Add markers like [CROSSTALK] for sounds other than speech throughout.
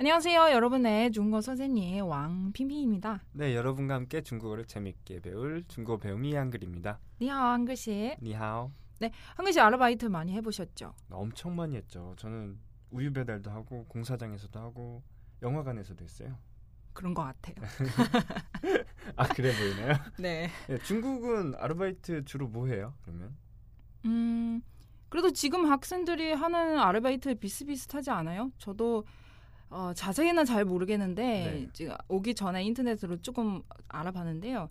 안녕하세요, 여러분의 중국어 선생님 왕핑핑입니다. 네, 여러분과 함께 중국어를 재밌게 배울 중국어 배움이 한글입니다. 니하오 한글씨. 니하오. 한글씨 아르바이트 많이 해보셨죠? 엄청 많이 했죠. 저는 우유 배달도 하고 공사장에서도 하고 영화관에서도 했어요. 그런 것 같아요. [LAUGHS] 아 그래 보이나요? [LAUGHS] 네. 네, 중국은 아르바이트 주로 뭐 해요? 그러면? 음, 그래도 지금 학생들이 하는 아르바이트 비슷비슷하지 않아요? 저도 어, 자세히는 잘 모르겠는데 네. 지금 오기 전에 인터넷으로 조금 알아봤는데요.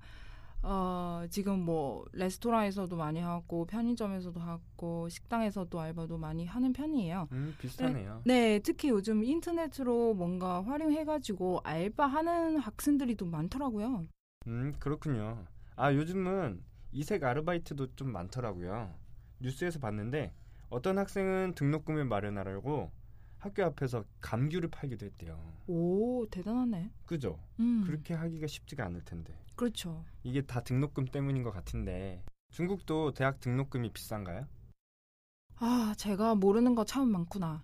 어, 지금 뭐 레스토랑에서도 많이 하고 편의점에서도 하고 식당에서도 알바도 많이 하는 편이에요. 음 비슷하네요. 네, 특히 요즘 인터넷으로 뭔가 활용해가지고 알바하는 학생들이 또 많더라고요. 음 그렇군요. 아 요즘은 이색 아르바이트도 좀 많더라고요. 뉴스에서 봤는데 어떤 학생은 등록금을 마련하려고 학교 앞에서 감귤을 팔기도 했대요. 오, 대단하네. 그죠? 음, 그렇게 하기가 쉽지가 않을 텐데. 그렇죠. 이게 다 등록금 때문인 것 같은데 중국도 대학 등록금이 비싼가요? 아, 제가 모르는 거 참 많구나.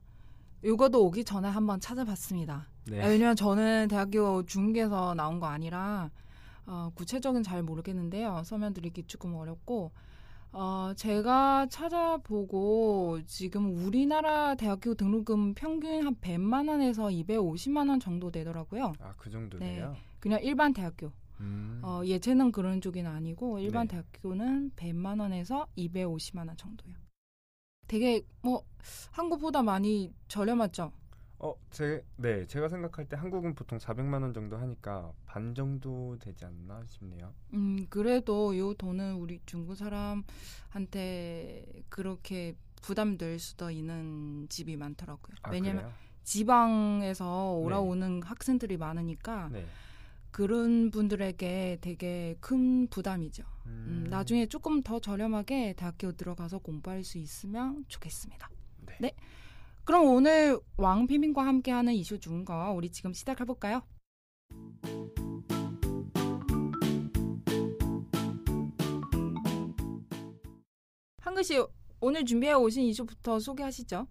이거도 오기 전에 한번 찾아봤습니다. 네. 아, 왜냐면 저는 대학교 중국에서 나온 거 아니라 어, 구체적인 잘 모르겠는데요. 설명 드리기 조금 어렵고 어, 제가 찾아보고 지금 우리나라 대학교 등록금 평균 한 100만 원에서 250만 원 정도 되더라고요. 아 그 정도네요. 그냥 일반 대학교. 음. 어, 예체능 그런 쪽은 아니고 일반 네. 대학교는 100만 원에서 250만 원 정도요. 되게 뭐 한국보다 많이 저렴하죠. 어, 제, 네, 제가 생각할 때 한국은 보통 400만 원 정도 하니까 반 정도 되지 않나 싶네요. 음, 그래도 요 돈은 우리 중국 사람한테 그렇게 부담될 수도 있는 집이 많더라고요. 아, 왜냐면 그래요? 지방에서 오라오는 학생들이 많으니까 네. 그런 분들에게 되게 큰 부담이죠. 음, 음, 나중에 조금 더 저렴하게 대학교 들어가서 공부할 수 있으면 좋겠습니다. 네. 네. 그럼 오늘 왕피민과 함께하는 이슈 중거 우리 지금 시작해 볼까요? 한글 씨 오늘 준비해 오신 이슈부터 소개하시죠.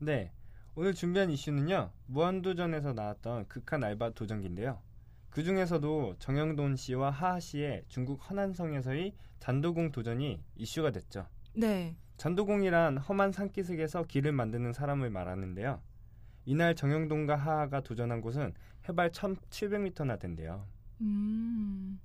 네. 오늘 준비한 이슈는요. 무한도전에서 나왔던 극한 알바 도전기인데요. 그 중에서도 정영돈 씨와 하하 씨의 중국 허난성에서의 잔도공 도전이 이슈가 됐죠. 네. 잔두공이란 험한 산기슭에서 길을 만드는 사람을 말하는데요. 이날 정영돈과 하하가 도전한 곳은 해발 1,700m나 된대요. 음.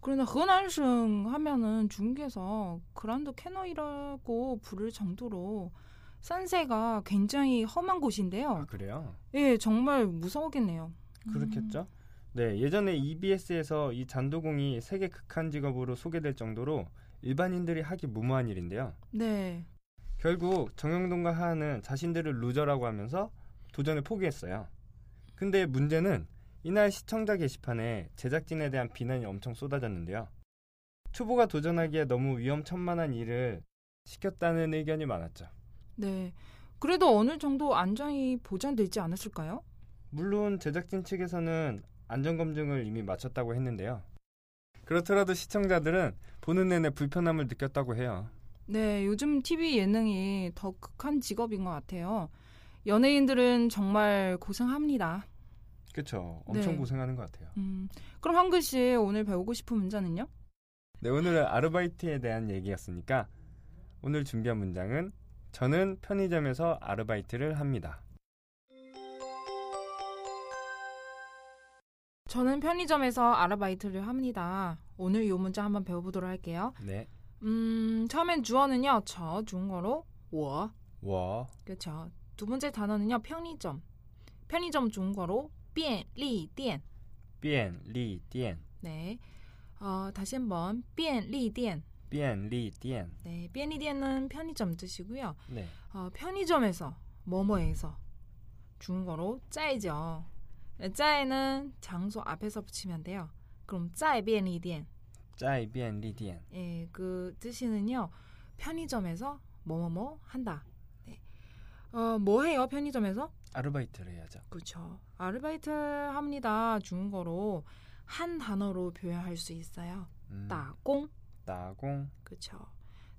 그러나 그날승 하면은 중국에서 그란드 캐너이라고 부를 정도로 산세가 굉장히 험한 곳인데요. 아, 그래요? 예, 정말 무서우겠네요. 그렇겠죠? 음. 네, 예전에 EBS에서 이 잔도공이 세계 극한 직업으로 소개될 정도로 일반인들이 하기 무모한 일인데요. 네. 결국 정영돈과 하하는 자신들을 loser라고 하면서 도전을 포기했어요. 근데 문제는 이날 시청자 게시판에 제작진에 대한 비난이 엄청 쏟아졌는데요. 초보가 도전하기에 너무 위험천만한 일을 시켰다는 의견이 많았죠. 네. 그래도 어느 정도 안전이 보장되지 않았을까요? 물론 제작진 측에서는 안전검증을 이미 마쳤다고 했는데요. 그렇더라도 시청자들은 보는 내내 불편함을 느꼈다고 해요. 네, 요즘 TV 예능이 더 극한 직업인 것 같아요. 연예인들은 정말 고생합니다. 그쵸? 엄청 네. 고생하는 것 같아요. 음, 그럼 한글 씨 오늘 배우고 싶은 문자는요? 네, 오늘은 아르바이트에 대한 얘기였으니까 오늘 준비한 문장은 저는 편의점에서 아르바이트를 합니다. 저는 편의점에서 아르바이트를 합니다. 오늘 이 문자 한번 배워보도록 할게요. 네. 음, 처음엔 주어는요, 저 중국어로 我 워, 그렇죠. 두 번째 단어는요, 편의점. 편의점 중국어로 便利店. 비엔, 리, 띠엔, 네. 어, 다시 한번 便利店. 비엔, 리, 띠엔. 네, 便利店은 편의점 뜻이고요. 네. 어, 편의점에서 뭐뭐에서 중국어로 짜이죠. 짜에는 장소 앞에서 붙이면 돼요. 그럼 짜에 비엔리디엔. 짜에 비엔리디엔. 예, 그 뜻이는요. 편의점에서 뭐뭐뭐 한다. 네. 어, 뭐 해요? 편의점에서? 아르바이트를 해야죠. 그렇죠. 아르바이트 합니다. 중국어로 한 단어로 표현할 수 있어요. 음. 따공. 따공. 그렇죠.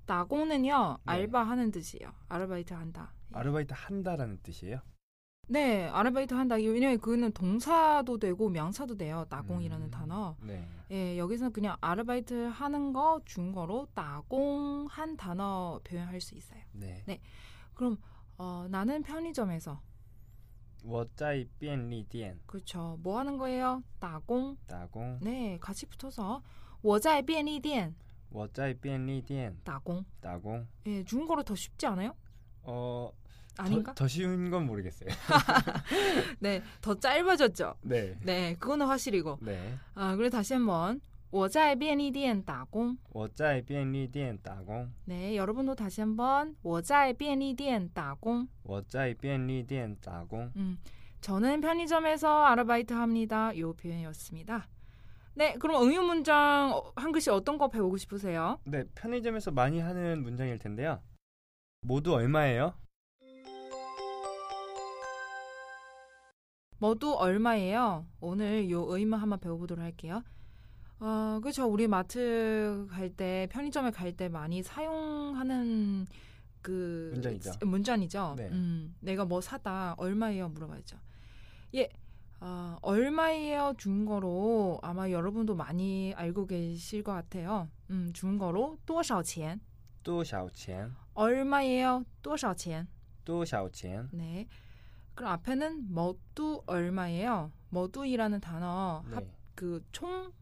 따공은요. 네. 알바하는 뜻이에요. 아르바이트 한다. 예. 아르바이트 한다라는 뜻이에요? 네, 아르바이트 한다. 왜냐면 그는 동사도 되고 명사도 돼요. 따공이라는 음, 단어. 네. 예, 여기서 그냥 아르바이트 하는 거 중국어로 따공 한 단어 표현할 수 있어요. 네. 그럼 어, 나는 편의점에서 我在便利店 그렇죠. 뭐 하는 거예요? 따공. 打工 네, 같이 붙어서 我在便利店我在便利店打工. 打工 예, 중국어로 더 쉽지 않아요? 어 아닌가? 더, 더 쉬운 건 모르겠어요. [LAUGHS] 네, 더 짧아졌죠. 네. 네, 그거는 확실이고. 네. 아, 그리고 다시 한번 我在便利店打工.我在便利店打工 네, 여러분도 다시 한번 我在便利店打工.我在便利店打工 음, 저는 편의점에서 아르바이트 합니다. 요 표현이었습니다. 네, 그럼 응용 문장 어, 한 글씨 어떤 거 배우고 싶으세요? 네, 편의점에서 많이 하는 문장일 텐데요. 모두 얼마예요? 모두 얼마예요? 오늘 요 의문 한번 배워보도록 할게요. 어, 그렇죠. 우리 마트 갈 때, 편의점에 갈 때 많이 사용하는 그 문장이죠. 문장이죠. 네. 음, 내가 뭐 사다 얼마예요? 물어봐야죠. 예, 어, 얼마예요? 중국어로 아마 여러분도 많이 알고 계실 것 같아요. 음, 중국어로 多少钱?多少钱? 얼마예요? 多少钱?多少钱? 네. 그럼 앞에는 뭐두 얼마예요? 뭐두이라는 단어 합 네. 그 총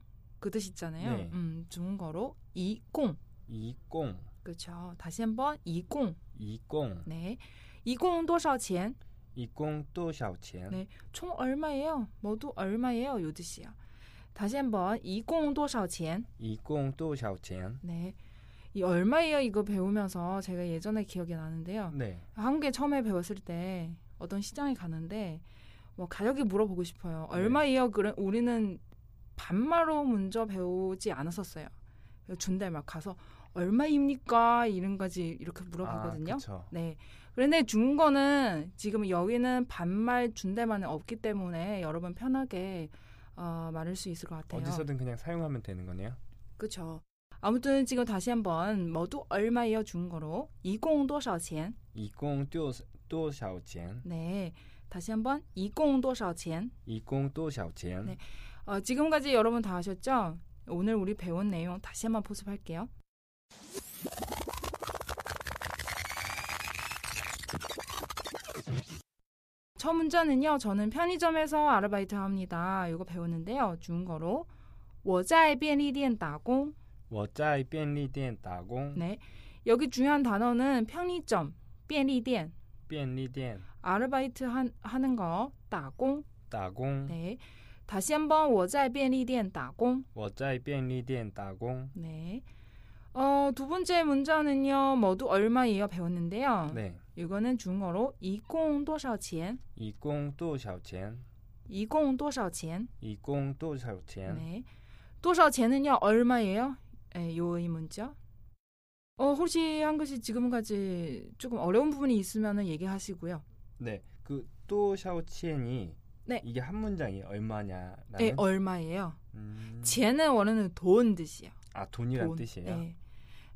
그 뜻 있잖아요. 네. 음, 중국어로 이공. 一共 그렇죠. 다시 한번 이공. 一共 네. 이공 多少钱?一共多少钱? 네. 총 얼마예요? 모두 얼마예요? 요 뜻이요. 다시 한번 이공 多少钱?一共多少钱? 네. 이 얼마예요? 이거 배우면서 제가 예전에 기억이 나는데요. 네. 한국에 처음에 배웠을 때 어떤 시장에 가는데 뭐 가격이 물어보고 싶어요. 네. 얼마예요? 그래 우리는 반말로 먼저 배우지 않았었어요. 그래서 준대말 가서 얼마입니까? 이런 거지 이렇게 물어보거든요. 아. 네. 그런데 중국어는 지금 여기는 반말 준대말은 없기 때문에 여러분 편하게 어, 말할 수 있을 것 같아요. 어디서든 그냥 사용하면 되는 거네요. 그렇죠. 아무튼 지금 다시 한번 모두 얼마예요? 중국어로 一共多少钱?一共多多少钱? 네. 다시 한번 一共多少钱?一共多少钱? 네. 어, 지금까지 여러분 다 아셨죠? 오늘 우리 배운 내용 다시 한번 포습할게요. 첫 문자는요. 저는 편의점에서 아르바이트 합니다. 이거 배웠는데요. 중국어로 我在便利店打工. 我在便利店打工. 네. 여기 중요한 단어는 편의점, 便利店,便利店 아르바이트 한, 하는 거, 打工.打工. 네. 다시 한번 我在便利店打工.我在便利店打工. 네. 어, 두 번째 문자는요. 모두 얼마예요? 배웠는데요. 네. 이거는 중국어로 一共多少钱?一共多少钱?一共多少钱?一共多少钱? 네. 多少钱은요. 얼마예요? 예, 요의 문자. 어, 혹시 한 것이 지금까지 조금 어려운 부분이 있으면 얘기하시고요. 네. 그 또 샤오치엔이 네. 이게 한 문장이 얼마냐라는 네, 얼마예요. 음. 지혜는 원래는 돈 뜻이에요. 아, 돈이란 돈. 뜻이에요. 네.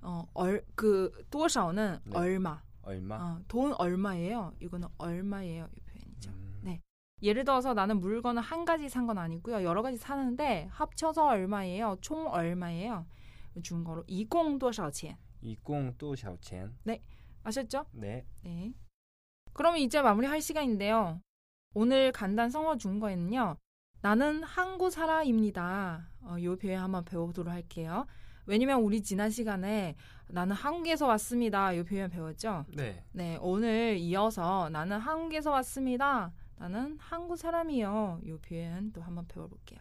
어, 얼, 그, 또샤오는 네. 얼마. 얼마? 어, 돈 얼마예요. 이거는 얼마예요. 이 표현이죠. 음. 네. 예를 들어서 나는 물건을 한 가지 산 건 아니고요. 여러 가지 사는데 합쳐서 얼마예요. 총 얼마예요. 중국어로 一共多少钱?一共多少钱? 아셨죠? 네. 네. 그럼 이제 마무리할 시간인데요. 오늘 간단 성어 중국어에는요. 나는 한국 사람입니다. 어, 이 표현 한번 배워보도록 할게요. 왜냐면 우리 지난 시간에 나는 한국에서 왔습니다. 이 표현 배웠죠? 네. 네, 오늘 이어서 나는 한국에서 왔습니다. 나는 한국 사람이요. 이 표현 또 한번 배워볼게요.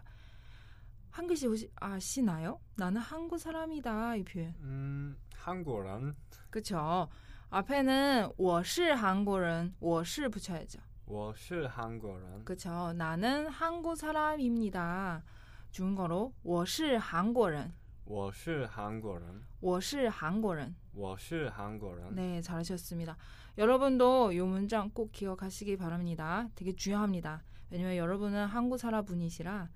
한 글씨 혹시 아시나요? 나는 한국 사람이다. 이 표현. 음, 한국은 그쵸? 앞에는 我是 한국인, 我是 붙여야죠. 我是韩国人. 그쵸. 나는 한국 사람입니다. 중국어로 我是韩国人.我是韩国人.我是韩国人.我是韩国人. 네, 잘하셨습니다. 여러분도 이 문장 꼭 기억하시기 바랍니다. 되게 중요합니다. 왜냐면 여러분은 한국 사람분이시라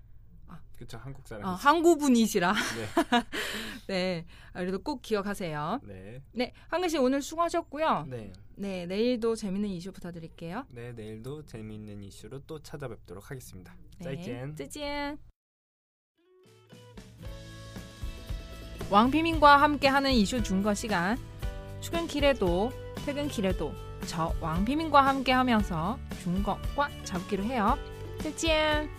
그쵸 한국 사람. 아, 한국 분이시라. 네. [LAUGHS] 네. 아, 그래도 꼭 기억하세요. 네. 네. 한글 씨 오늘 수고하셨고요. 네. 네. 내일도 재밌는 이슈 부탁드릴게요. 네, 내일도 재미있는 이슈로 또 찾아뵙도록 하겠습니다. 네. 再见.再见. 왕피민과 함께하는 이슈 중거 시간. 출근길에도 퇴근길에도 저 왕피민과 함께하면서 중거과 잡기로 해요. 再见.